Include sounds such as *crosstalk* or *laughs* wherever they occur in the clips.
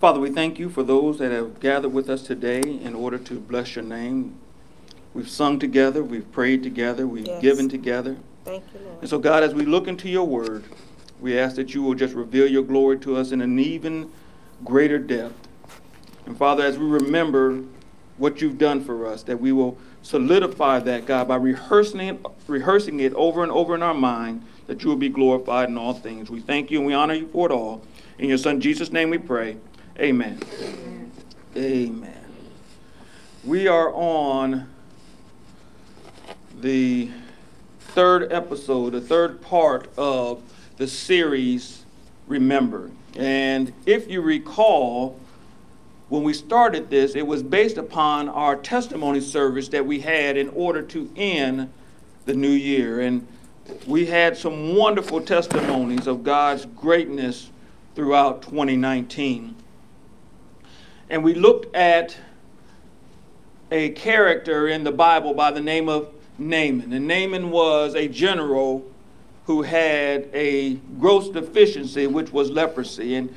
Father, we thank you for those that have gathered with us today in order to bless your name. We've sung together, we've prayed together, we've Yes. given together. Thank you, Lord. And so, God, as we look into your word, we ask that you will just reveal your glory to us in an even greater depth. And Father, as we remember what you've done for us, that we will solidify that, God, by rehearsing it, rehearsing it over and over in our mind, that you will be glorified in all things. We thank you and we honor you for it all. In your Son Jesus' name we pray. Amen. Amen. We are on the third episode, the third part of the series Remember. And if you recall, when we started this, it was based upon our testimony service that we had in order to end the new year. And we had some wonderful testimonies of God's greatness throughout 2019. And we looked at a character in the Bible by the name of Naaman. And Naaman was a general who had a gross deficiency, which was leprosy. And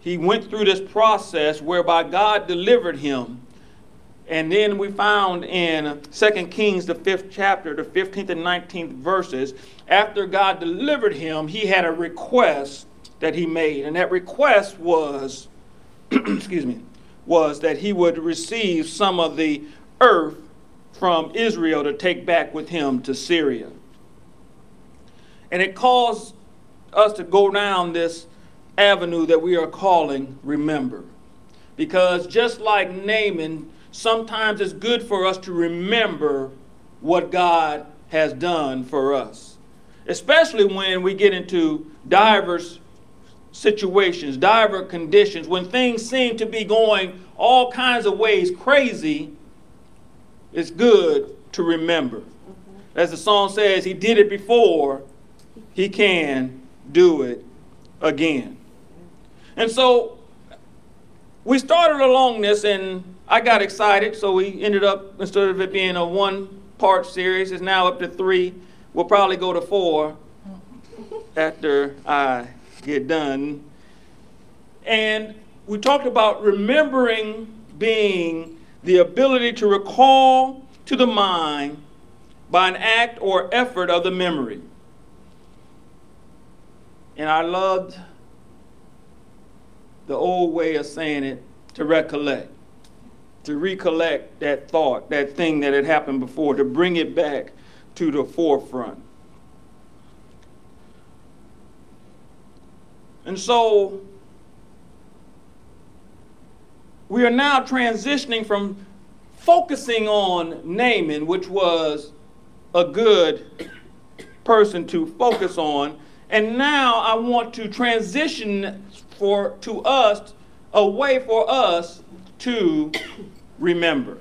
he went through this process whereby God delivered him. And then we found in 2 Kings, the fifth chapter, the 15th and 19th verses, after God delivered him, he had a request that he made. And that request was, *clears throat* excuse me, was that he would receive some of the earth from Israel to take back with him to Syria. And it caused us to go down this avenue that we are calling remember. Because just like Naaman, sometimes it's good for us to remember what God has done for us. Especially when we get into diverse situations, diverse conditions, when things seem to be going all kinds of ways crazy, it's good to remember. As the song says, He did it before, He can do it again. And so we started along this, and I got excited, so we ended up, instead of it being a one part series, it's now up to three. We'll probably go to four after I get done. And we talked about remembering being the ability to recall to the mind by an act or effort of the memory. And I loved the old way of saying it to recollect, to recollect that thought, that thing that had happened before, to bring it back to the forefront. And so we are now transitioning from focusing on Naaman, which was a good person to focus on, and now I want to transition for to us a way for us to remember.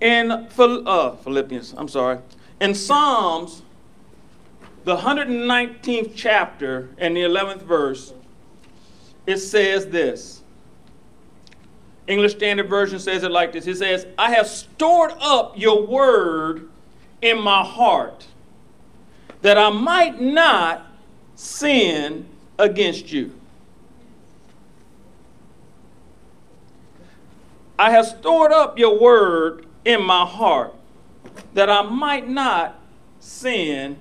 In uh, Philippians, I'm sorry, in Psalms, the 119th chapter and the 11th verse, it says this. English Standard Version says it like this. It says, I have stored up your word in my heart that I might not sin against you. I have stored up your word in my heart that I might not sin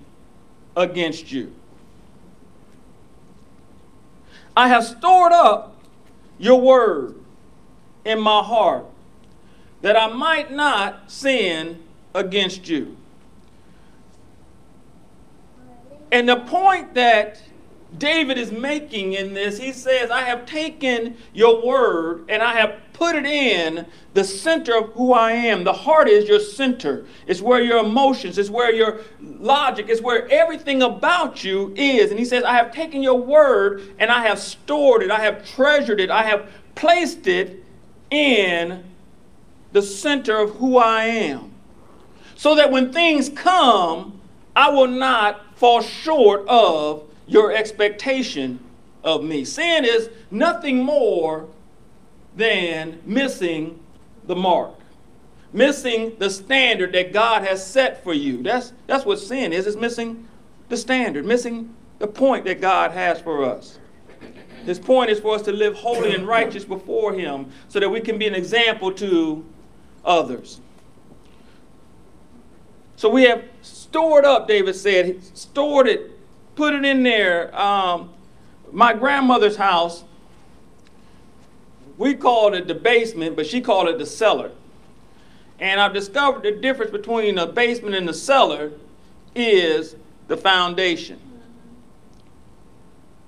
against you. I have stored up your word in my heart that I might not sin against you. And the point that David is making in this, he says, I have taken your word and I have put it in the center of who I am. The heart is your center. It's where your emotions, it's where your logic, it's where everything about you is. And he says, I have taken your word and I have stored it, I have treasured it, I have placed it in the center of who I am. So that when things come, I will not fall short of your expectation of me. Sin is nothing more than missing the mark, missing the standard that God has set for you. That's, that's what sin is, it's missing the standard, missing the point that God has for us. His point is for us to live holy and righteous before Him so that we can be an example to others. So we have stored up, David said, stored it, put it in there. Um, my grandmother's house, we called it the basement, but she called it the cellar. And I've discovered the difference between the basement and the cellar is the foundation.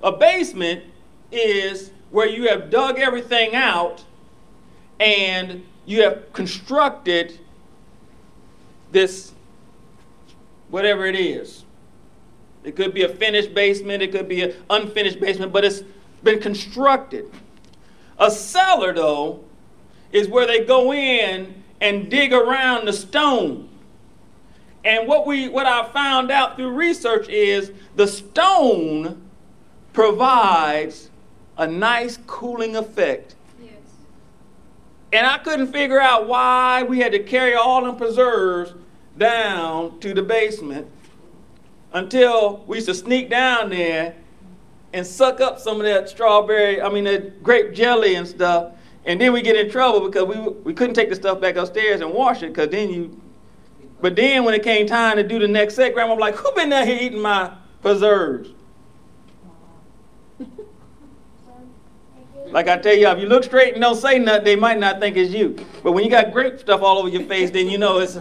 A basement is where you have dug everything out and you have constructed this, whatever it is. It could be a finished basement, it could be an unfinished basement, but it's been constructed. A cellar, though, is where they go in and dig around the stone. And what we what I found out through research is the stone provides a nice cooling effect. Yes. And I couldn't figure out why we had to carry all them preserves down to the basement until we used to sneak down there and suck up some of that strawberry, I mean, that grape jelly and stuff. And then we get in trouble because we, we couldn't take the stuff back upstairs and wash it because then you. But then when it came time to do the next set, Grandma was like, Who been down here eating my preserves? Like I tell y'all, if you look straight and don't say nothing, they might not think it's you. But when you got grape stuff all over your face, then you know it's.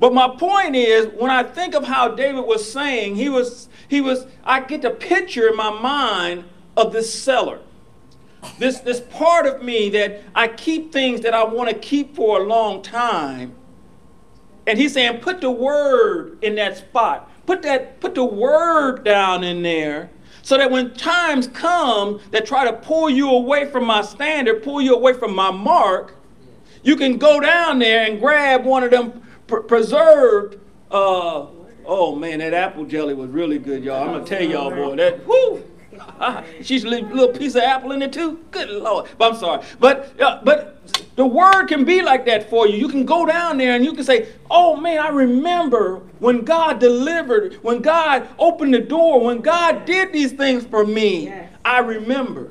But my point is, when I think of how David was saying, he was, he was, I get the picture in my mind of this cellar. This, this part of me that I keep things that I want to keep for a long time. And he's saying, put the word in that spot. Put that, put the word down in there so that when times come that try to pull you away from my standard, pull you away from my mark, you can go down there and grab one of them pr- preserved. Uh, oh man, that apple jelly was really good, y'all. I'm gonna tell y'all, boy, that whoo. *laughs* she's a little piece of apple in it too. Good lord. But I'm sorry. But uh, but the word can be like that for you. You can go down there and you can say, "Oh man, I remember when God delivered, when God opened the door, when God did these things for me. Yes. I remember."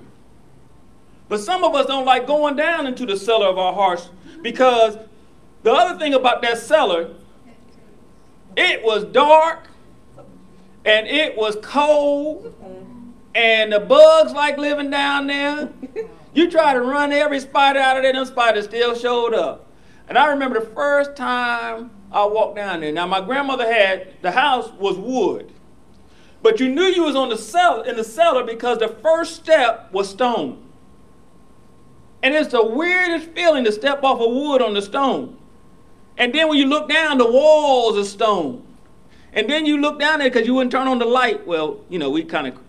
But some of us don't like going down into the cellar of our hearts because the other thing about that cellar, it was dark and it was cold and the bugs like living down there. *laughs* You try to run every spider out of there, them spiders still showed up. And I remember the first time I walked down there. Now my grandmother had the house was wood. But you knew you was on the cellar in the cellar because the first step was stone. And it's the weirdest feeling to step off of wood on the stone. And then when you look down, the walls are stone. And then you look down there because you wouldn't turn on the light. Well, you know, we kind of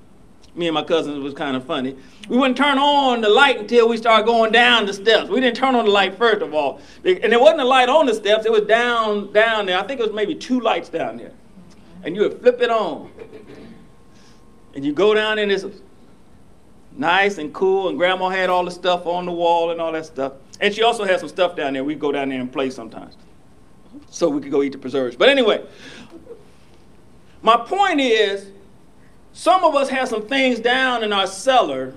me and my cousins was kind of funny. We wouldn't turn on the light until we started going down the steps. We didn't turn on the light first of all. And there wasn't a light on the steps, it was down, down there. I think it was maybe two lights down there. And you would flip it on. And you go down and it's nice and cool, and grandma had all the stuff on the wall and all that stuff. And she also had some stuff down there. We'd go down there and play sometimes. So we could go eat the preserves. But anyway, my point is some of us have some things down in our cellar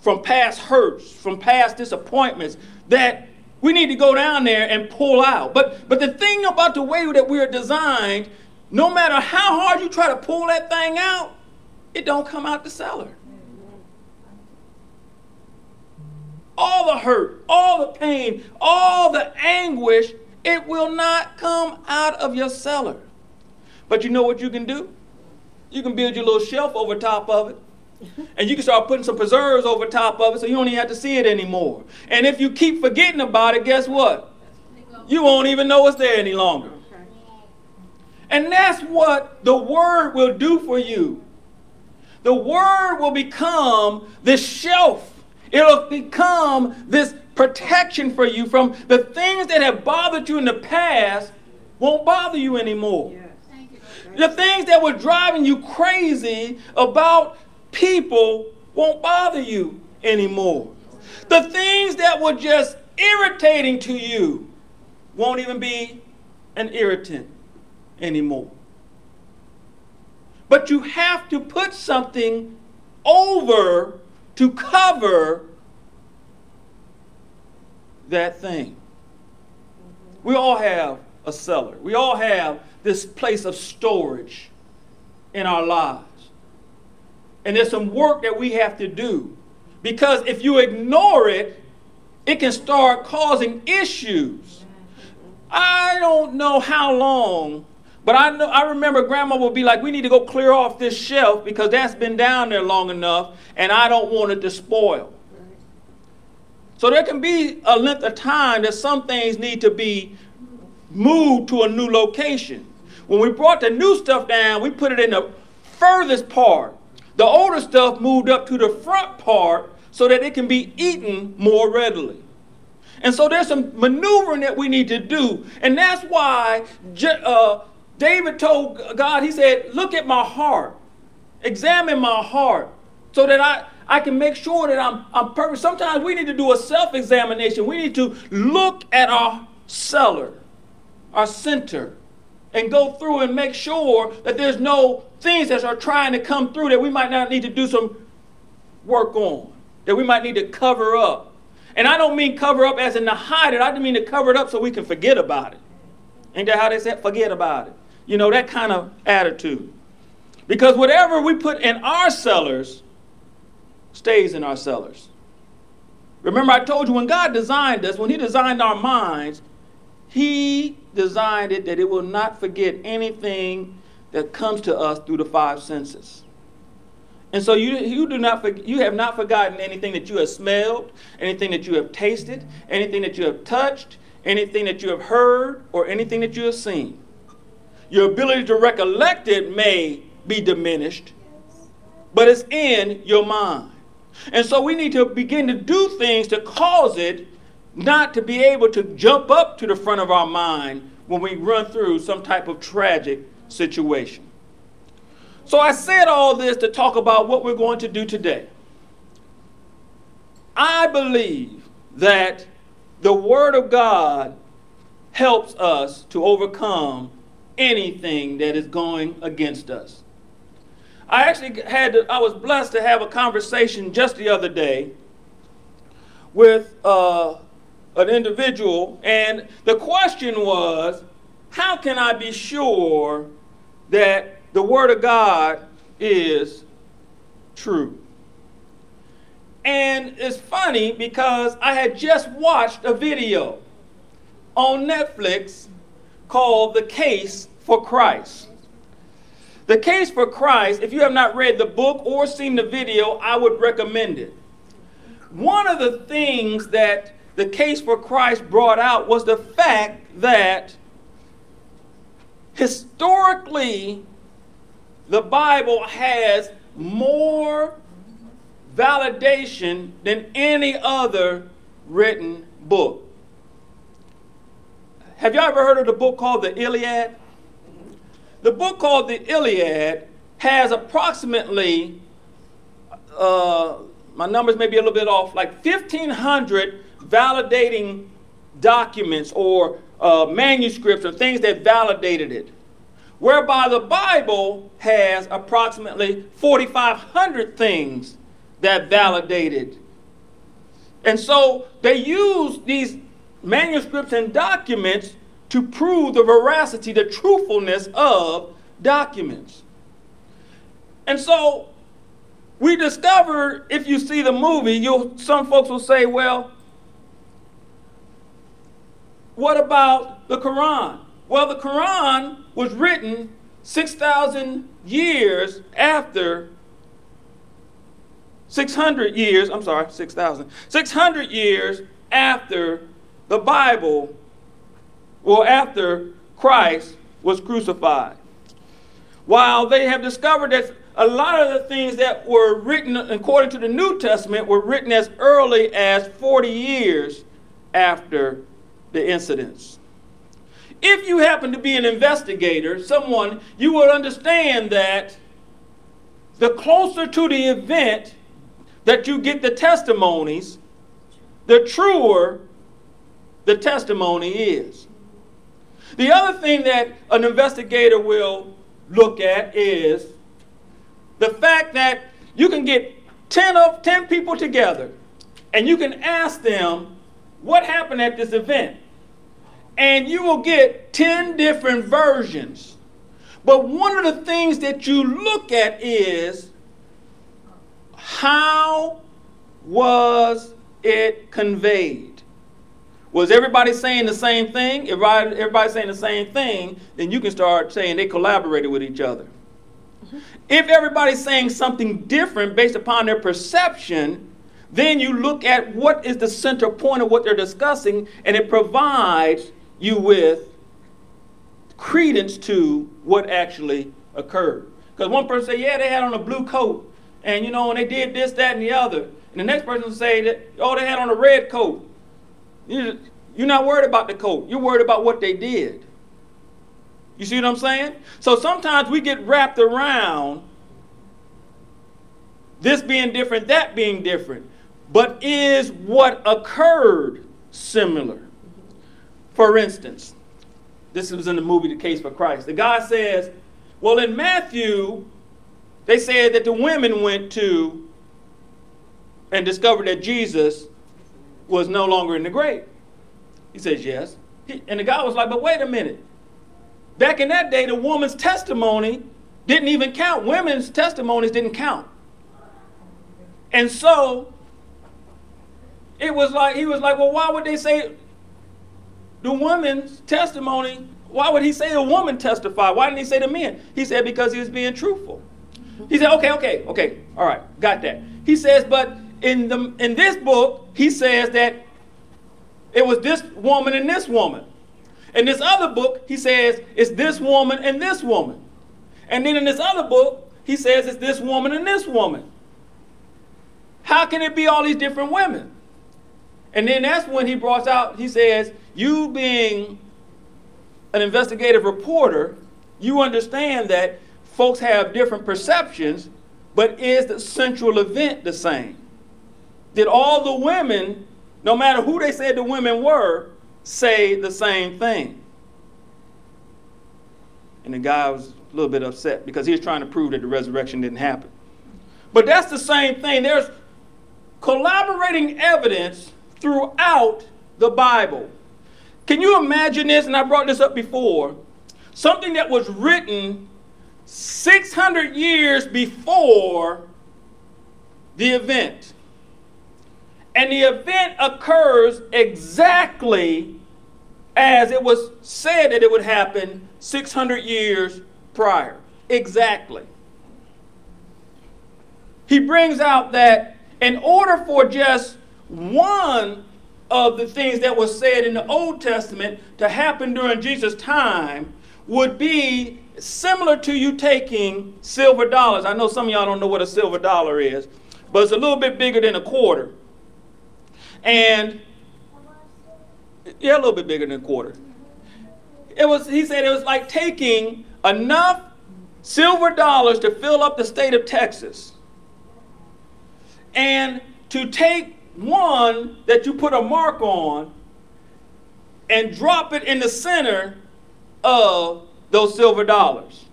from past hurts, from past disappointments that we need to go down there and pull out. But but the thing about the way that we are designed, no matter how hard you try to pull that thing out, it don't come out the cellar. All the hurt, all the pain, all the anguish, it will not come out of your cellar. But you know what you can do? You can build your little shelf over top of it. And you can start putting some preserves over top of it so you don't even have to see it anymore. And if you keep forgetting about it, guess what? You won't even know it's there any longer. And that's what the Word will do for you. The Word will become this shelf, it'll become this protection for you from the things that have bothered you in the past, won't bother you anymore. Yeah. The things that were driving you crazy about people won't bother you anymore. The things that were just irritating to you won't even be an irritant anymore. But you have to put something over to cover that thing. We all have a cellar. We all have this place of storage in our lives. And there's some work that we have to do. Because if you ignore it, it can start causing issues. I don't know how long, but I know I remember grandma would be like, we need to go clear off this shelf because that's been down there long enough and I don't want it to spoil. So there can be a length of time that some things need to be moved to a new location. When we brought the new stuff down, we put it in the furthest part. The older stuff moved up to the front part so that it can be eaten more readily. And so there's some maneuvering that we need to do. And that's why uh, David told God, he said, Look at my heart, examine my heart, so that I, I can make sure that I'm, I'm perfect. Sometimes we need to do a self examination. We need to look at our cellar, our center, and go through and make sure that there's no things that are trying to come through that we might not need to do some work on, that we might need to cover up. And I don't mean cover up as in to hide it, I mean to cover it up so we can forget about it. Ain't that how they said? Forget about it. You know, that kind of attitude. Because whatever we put in our cellars, stays in our cellars. Remember, I told you when God designed us, when He designed our minds, He designed it that it will not forget anything that comes to us through the five senses. And so you, you do not you have not forgotten anything that you have smelled, anything that you have tasted, anything that you have touched, anything that you have heard, or anything that you have seen. Your ability to recollect it may be diminished, but it's in your mind. And so we need to begin to do things to cause it not to be able to jump up to the front of our mind when we run through some type of tragic situation. So I said all this to talk about what we're going to do today. I believe that the Word of God helps us to overcome anything that is going against us. I actually had, to, I was blessed to have a conversation just the other day with uh, an individual, and the question was, how can I be sure that the Word of God is true? And it's funny because I had just watched a video on Netflix called The Case for Christ. The Case for Christ, if you have not read the book or seen the video, I would recommend it. One of the things that the Case for Christ brought out was the fact that historically, the Bible has more validation than any other written book. Have you ever heard of the book called the Iliad? The book called the Iliad has approximately, uh, my numbers may be a little bit off, like 1,500 validating documents or uh, manuscripts or things that validated it. Whereby the Bible has approximately 4,500 things that validated. And so they use these manuscripts and documents to prove the veracity, the truthfulness of documents. And so we discover, if you see the movie, you'll, some folks will say, well, what about the Quran? Well, the Quran was written 6,000 years after 600 years, I'm sorry, 6,000, 600 years after the Bible well, after Christ was crucified. While they have discovered that a lot of the things that were written according to the New Testament were written as early as 40 years after the incidents. If you happen to be an investigator, someone, you will understand that the closer to the event that you get the testimonies, the truer the testimony is. The other thing that an investigator will look at is the fact that you can get 10 of 10 people together and you can ask them what happened at this event. And you will get 10 different versions. But one of the things that you look at is how was it conveyed? Was everybody saying the same thing? If everybody saying the same thing, then you can start saying they collaborated with each other. If everybody's saying something different based upon their perception, then you look at what is the center point of what they're discussing, and it provides you with credence to what actually occurred. Because one person say, yeah, they had on a blue coat, and you know, and they did this, that, and the other. And the next person say that, oh, they had on a red coat. You're not worried about the coat. You're worried about what they did. You see what I'm saying? So sometimes we get wrapped around this being different, that being different. But is what occurred similar? For instance, this was in the movie The Case for Christ. The guy says, Well, in Matthew, they said that the women went to and discovered that Jesus was no longer in the grave. He says, Yes. He, and the guy was like, But wait a minute. Back in that day, the woman's testimony didn't even count. Women's testimonies didn't count. And so it was like, he was like, Well, why would they say the woman's testimony? Why would he say the woman testified? Why didn't he say the men? He said, Because he was being truthful. He said, Okay, okay, okay, all right, got that. He says, But in, the, in this book, he says that it was this woman and this woman. In this other book, he says it's this woman and this woman. And then in this other book, he says it's this woman and this woman. How can it be all these different women? And then that's when he brought out, he says, You being an investigative reporter, you understand that folks have different perceptions, but is the central event the same? Did all the women, no matter who they said the women were, say the same thing? And the guy was a little bit upset because he was trying to prove that the resurrection didn't happen. But that's the same thing. There's collaborating evidence throughout the Bible. Can you imagine this? And I brought this up before. Something that was written 600 years before the event. And the event occurs exactly as it was said that it would happen 600 years prior. Exactly. He brings out that in order for just one of the things that was said in the Old Testament to happen during Jesus' time would be similar to you taking silver dollars. I know some of y'all don't know what a silver dollar is, but it's a little bit bigger than a quarter. And yeah, a little bit bigger than a quarter. It was he said it was like taking enough silver dollars to fill up the state of Texas and to take one that you put a mark on and drop it in the center of those silver dollars.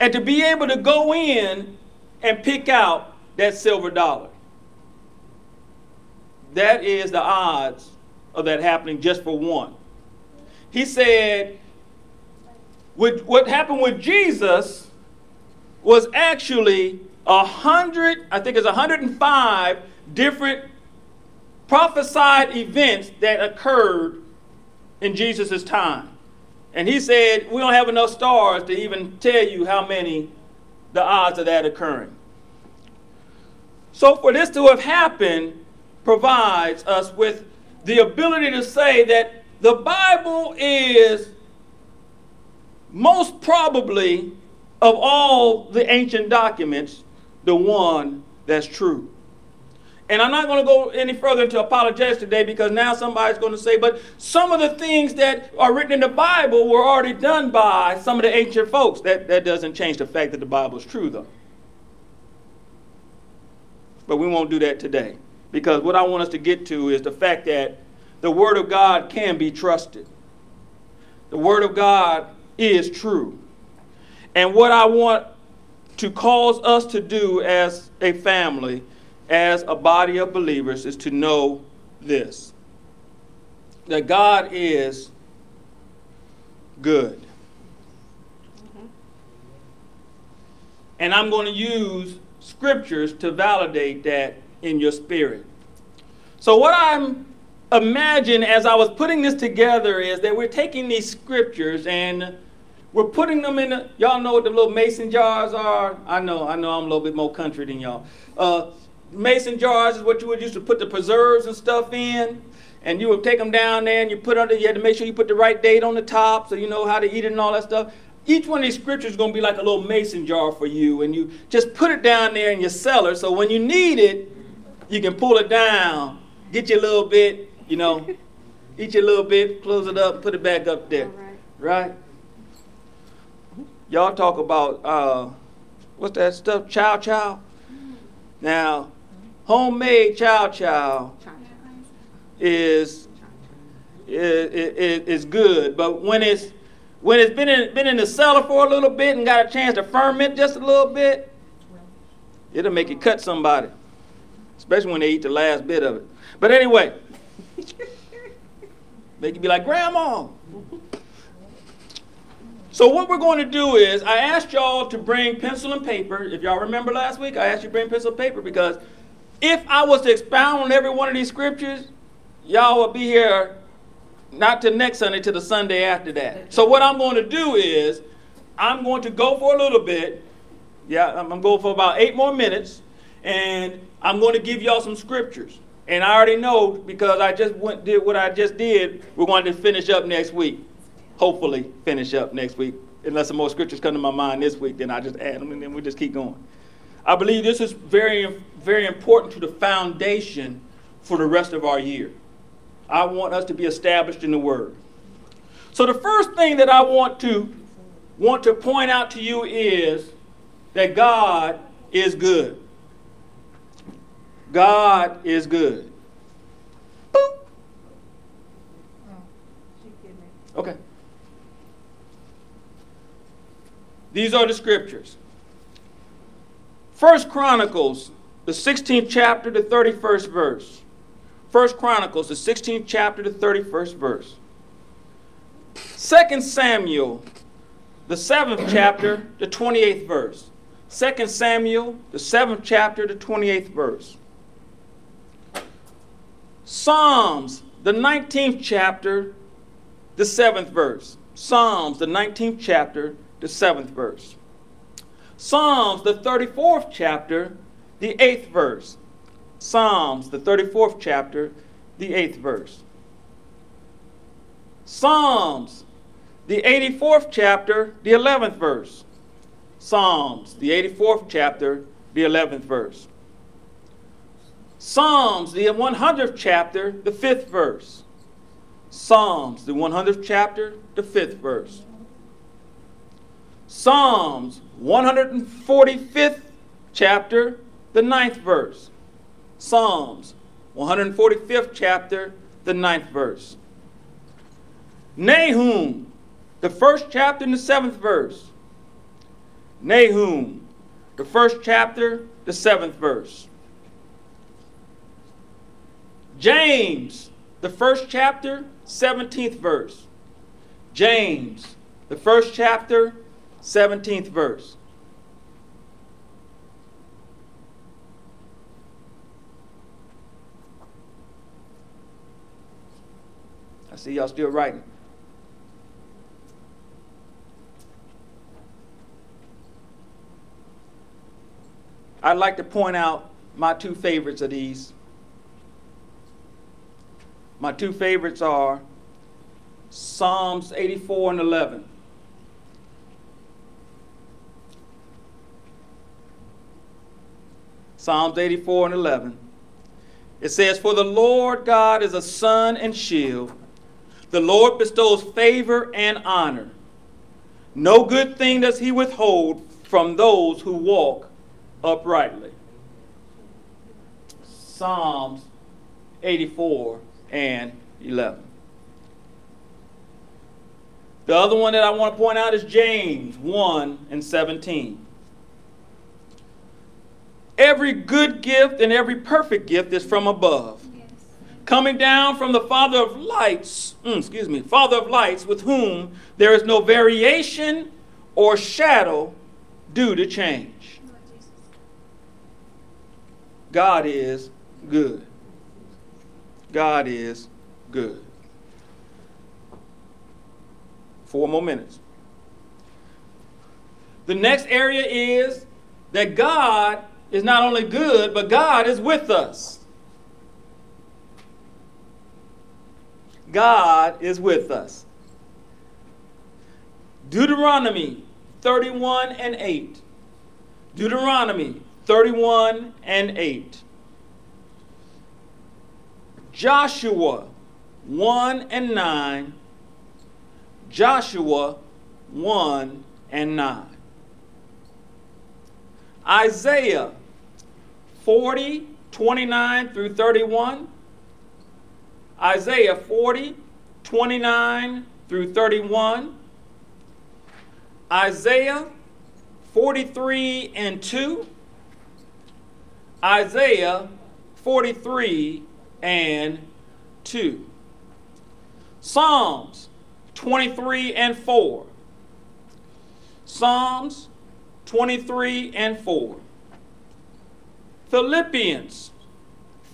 And to be able to go in and pick out that silver dollar. That is the odds of that happening just for one. He said, what happened with Jesus was actually a hundred, I think it's 105 different prophesied events that occurred in Jesus' time. And he said, We don't have enough stars to even tell you how many the odds of that occurring. So, for this to have happened provides us with the ability to say that the Bible is most probably, of all the ancient documents, the one that's true. And I'm not going to go any further into apologetics today because now somebody's going to say, but some of the things that are written in the Bible were already done by some of the ancient folks. That, that doesn't change the fact that the Bible is true, though. But we won't do that today because what I want us to get to is the fact that the Word of God can be trusted. The Word of God is true. And what I want to cause us to do as a family, as a body of believers, is to know this that God is good. Mm-hmm. And I'm going to use scriptures to validate that in your spirit. So, what I'm imagine as I was putting this together is that we're taking these scriptures and we're putting them in. The, y'all know what the little mason jars are. I know, I know, I'm a little bit more country than y'all. Uh, mason jars is what you would use to put the preserves and stuff in. And you would take them down there and you put under. You had to make sure you put the right date on the top so you know how to eat it and all that stuff. Each one of these scriptures is going to be like a little mason jar for you, and you just put it down there in your cellar. So when you need it, you can pull it down, get you a little bit, you know, *laughs* eat you a little bit, close it up, put it back up there, right? right? Y'all talk about uh, what's that stuff? Chow chow. Now, homemade chow chow is is, is good, but when it's when it's been in, been in the cellar for a little bit and got a chance to ferment just a little bit, it'll make it cut somebody, especially when they eat the last bit of it. But anyway, *laughs* make you be like, Grandma, so what we're going to do is, I asked y'all to bring pencil and paper. If y'all remember last week, I asked you to bring pencil and paper because if I was to expound on every one of these scriptures, y'all would be here not till next Sunday, to the Sunday after that. So what I'm going to do is, I'm going to go for a little bit. Yeah, I'm going for about eight more minutes, and I'm going to give y'all some scriptures. And I already know because I just went did what I just did. We're going to finish up next week hopefully finish up next week. Unless some more scriptures come to my mind this week, then I just add them and then we just keep going. I believe this is very, very important to the foundation for the rest of our year. I want us to be established in the Word. So the first thing that I want to want to point out to you is that God is good. God is good. Okay. These are the scriptures. First Chronicles, the 16th chapter, the 31st verse. First Chronicles, the 16th chapter, the 31st verse. Second Samuel, the 7th chapter, the 28th verse. Second Samuel, the 7th chapter, the 28th verse. Psalms, the 19th chapter, the 7th verse. Psalms, the 19th chapter, the seventh verse. Psalms, the 34th chapter, the eighth verse. Psalms, the 34th chapter, the eighth verse. Psalms, the 84th chapter, the 11th verse. Psalms, the 84th chapter, the 11th verse. Psalms, the 100th chapter, the 5th verse. Psalms, the 100th chapter, the 5th verse. Psalms 145th chapter, the ninth verse. Psalms 145th chapter, the ninth verse. Nahum, the first chapter and the seventh verse. Nahum, the first chapter, the seventh verse. James, the first chapter, 17th verse. James, the first chapter, 17th verse. I see y'all still writing. I'd like to point out my two favorites of these. My two favorites are Psalms 84 and 11. Psalms 84 and 11. It says, For the Lord God is a sun and shield. The Lord bestows favor and honor. No good thing does he withhold from those who walk uprightly. Psalms 84 and 11. The other one that I want to point out is James 1 and 17. Every good gift and every perfect gift is from above, yes. coming down from the Father of lights, mm, excuse me, Father of lights, with whom there is no variation or shadow due to change. God is good. God is good. Four more minutes. The next area is that God is not only good, but God is with us. God is with us. Deuteronomy 31 and 8. Deuteronomy 31 and 8. Joshua 1 and 9. Joshua 1 and 9. Isaiah 40, 29 through 31. Isaiah 40, 29 through 31. Isaiah 43 and 2. Isaiah 43 and 2. Psalms 23 and 4. Psalms 23 and 4. Philippians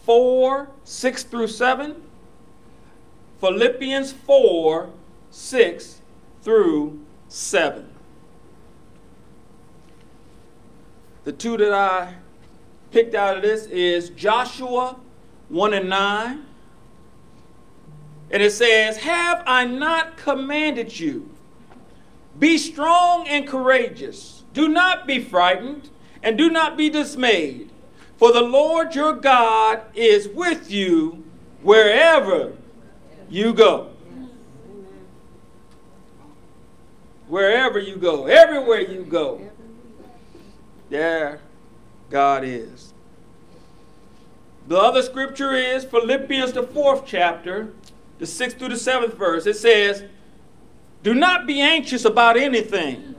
4 6 through 7. Philippians 4 6 through 7. The two that I picked out of this is Joshua 1 and 9. And it says, Have I not commanded you? Be strong and courageous. Do not be frightened, and do not be dismayed. For the Lord your God is with you wherever you go. Wherever you go, everywhere you go, there God is. The other scripture is Philippians, the fourth chapter, the sixth through the seventh verse. It says, Do not be anxious about anything.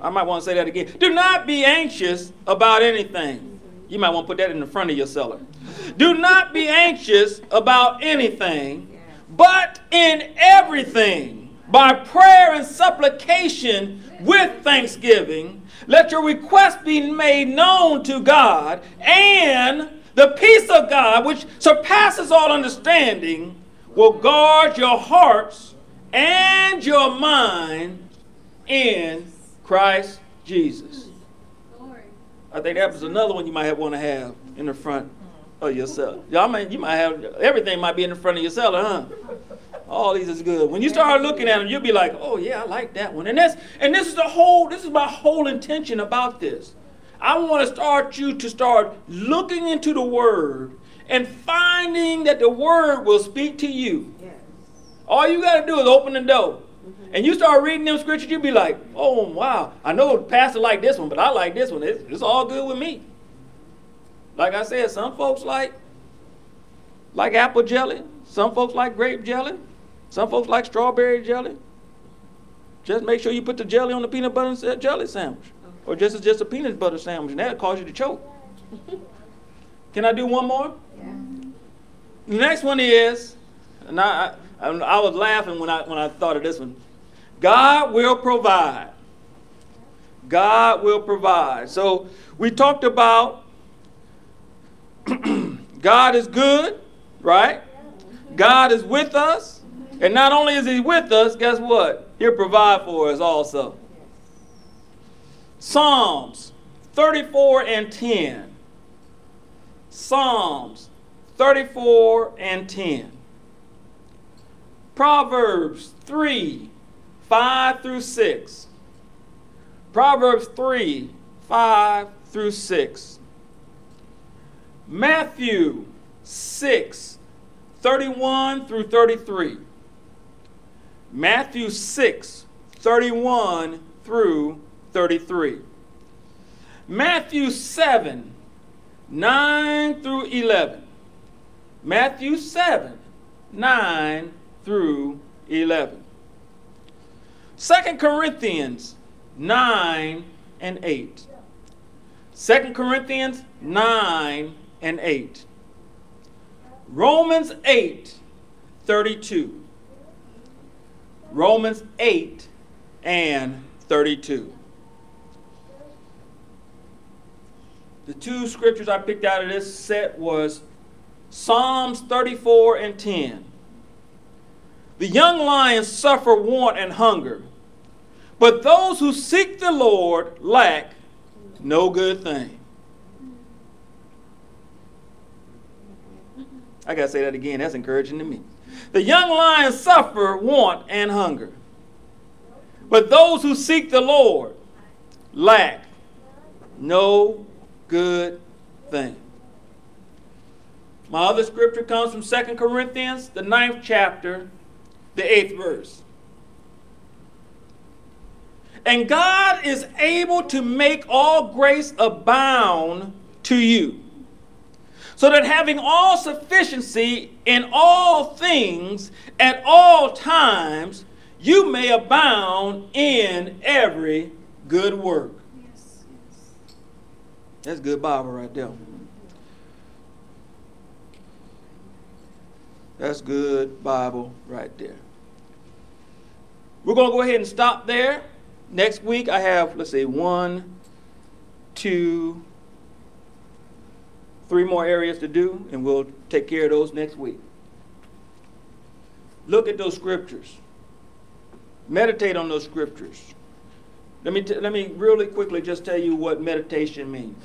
I might want to say that again. Do not be anxious about anything. You might want to put that in the front of your cellar. Do not be anxious about anything, but in everything, by prayer and supplication with thanksgiving, let your request be made known to God, and the peace of God, which surpasses all understanding, will guard your hearts and your mind in Christ Jesus. I think that was another one you might want to have in the front of your cellar. Y'all might, you might have everything might be in the front of your cellar, huh? All these is good. When you start looking at them, you'll be like, "Oh yeah, I like that one." And that's and this is the whole. This is my whole intention about this. I want to start you to start looking into the Word and finding that the Word will speak to you. Yes. All you got to do is open the door mm-hmm. and you start reading them scriptures, you be like, oh, wow. I know the pastor like this one, but I like this one. It's, it's all good with me. Like I said, some folks like like apple jelly. Some folks like grape jelly. Some folks like strawberry jelly. Just make sure you put the jelly on the peanut butter and jelly sandwich. Or just it's just a peanut butter sandwich, and that'll cause you to choke. *laughs* Can I do one more? Yeah. The next one is, and I, I, I was laughing when I when I thought of this one. God will provide. God will provide. So we talked about *clears throat* God is good, right? God is with us. And not only is He with us, guess what? He'll provide for us also. Psalms 34 and 10. Psalms 34 and 10. Proverbs 3 5 through 6. Proverbs 3 5 through 6. Matthew 6 31 through 33. Matthew 6 31 through 33. Matthew 7 9 through 11. Matthew 7 9 through 11. 2 Corinthians 9 and 8. 2 Corinthians 9 and 8. Romans 8, 32. Romans 8 and 32. The two scriptures I picked out of this set was Psalms 34 and 10. The young lions suffer want and hunger, but those who seek the Lord lack no good thing. I got to say that again. That's encouraging to me. The young lions suffer want and hunger, but those who seek the Lord lack no good thing. My other scripture comes from 2 Corinthians, the ninth chapter, the eighth verse. And God is able to make all grace abound to you, so that having all sufficiency in all things at all times, you may abound in every good work. That's good Bible right there. That's good Bible right there. We're going to go ahead and stop there. Next week, I have, let's see, one, two, three more areas to do, and we'll take care of those next week. Look at those scriptures. Meditate on those scriptures. Let me, let me really quickly just tell you what meditation means.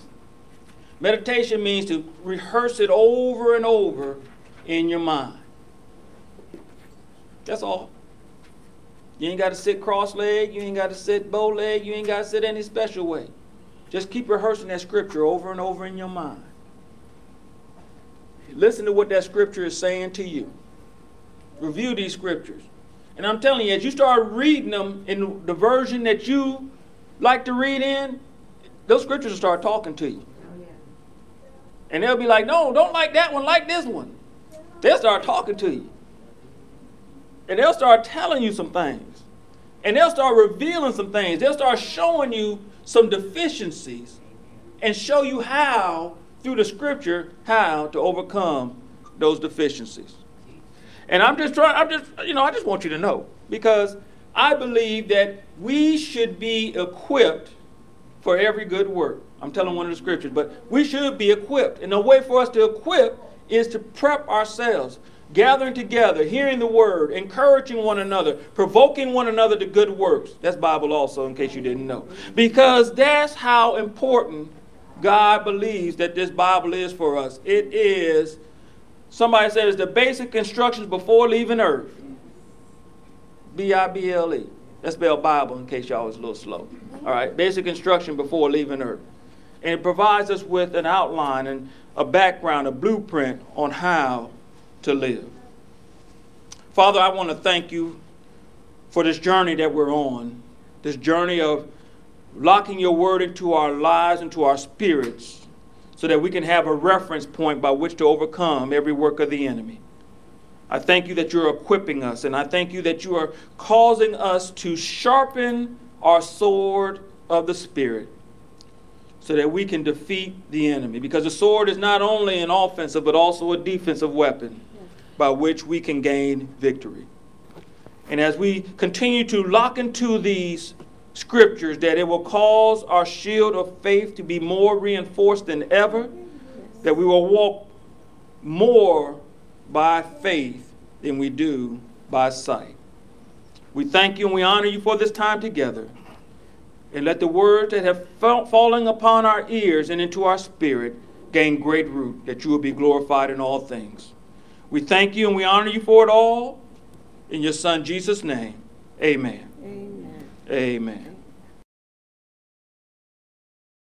Meditation means to rehearse it over and over in your mind. That's all. You ain't got to sit cross legged. You ain't got to sit bow legged. You ain't got to sit any special way. Just keep rehearsing that scripture over and over in your mind. Listen to what that scripture is saying to you. Review these scriptures. And I'm telling you, as you start reading them in the version that you like to read in, those scriptures will start talking to you. And they'll be like, no, don't like that one, like this one. They'll start talking to you. And they'll start telling you some things. And they'll start revealing some things. They'll start showing you some deficiencies and show you how, through the scripture, how to overcome those deficiencies. And I'm just trying, I'm just, you know, I just want you to know because I believe that we should be equipped for every good work. I'm telling one of the scriptures, but we should be equipped. And the way for us to equip is to prep ourselves gathering together, hearing the word, encouraging one another, provoking one another to good works. That's Bible also, in case you didn't know. Because that's how important God believes that this Bible is for us. It is, somebody says, the basic instructions before leaving earth. B I B L E. That's spelled Bible in case y'all was a little slow. All right, basic instruction before leaving earth. And it provides us with an outline and a background, a blueprint on how to live. Father, I want to thank you for this journey that we're on, this journey of locking your word into our lives, into our spirits, so that we can have a reference point by which to overcome every work of the enemy. I thank you that you're equipping us, and I thank you that you are causing us to sharpen our sword of the Spirit so that we can defeat the enemy. Because the sword is not only an offensive, but also a defensive weapon by which we can gain victory. And as we continue to lock into these scriptures, that it will cause our shield of faith to be more reinforced than ever, that we will walk more by faith than we do by sight. We thank you and we honor you for this time together. And let the words that have fallen upon our ears and into our spirit gain great root, that you will be glorified in all things. We thank you and we honor you for it all. In your Son Jesus' name, amen. Amen. Amen.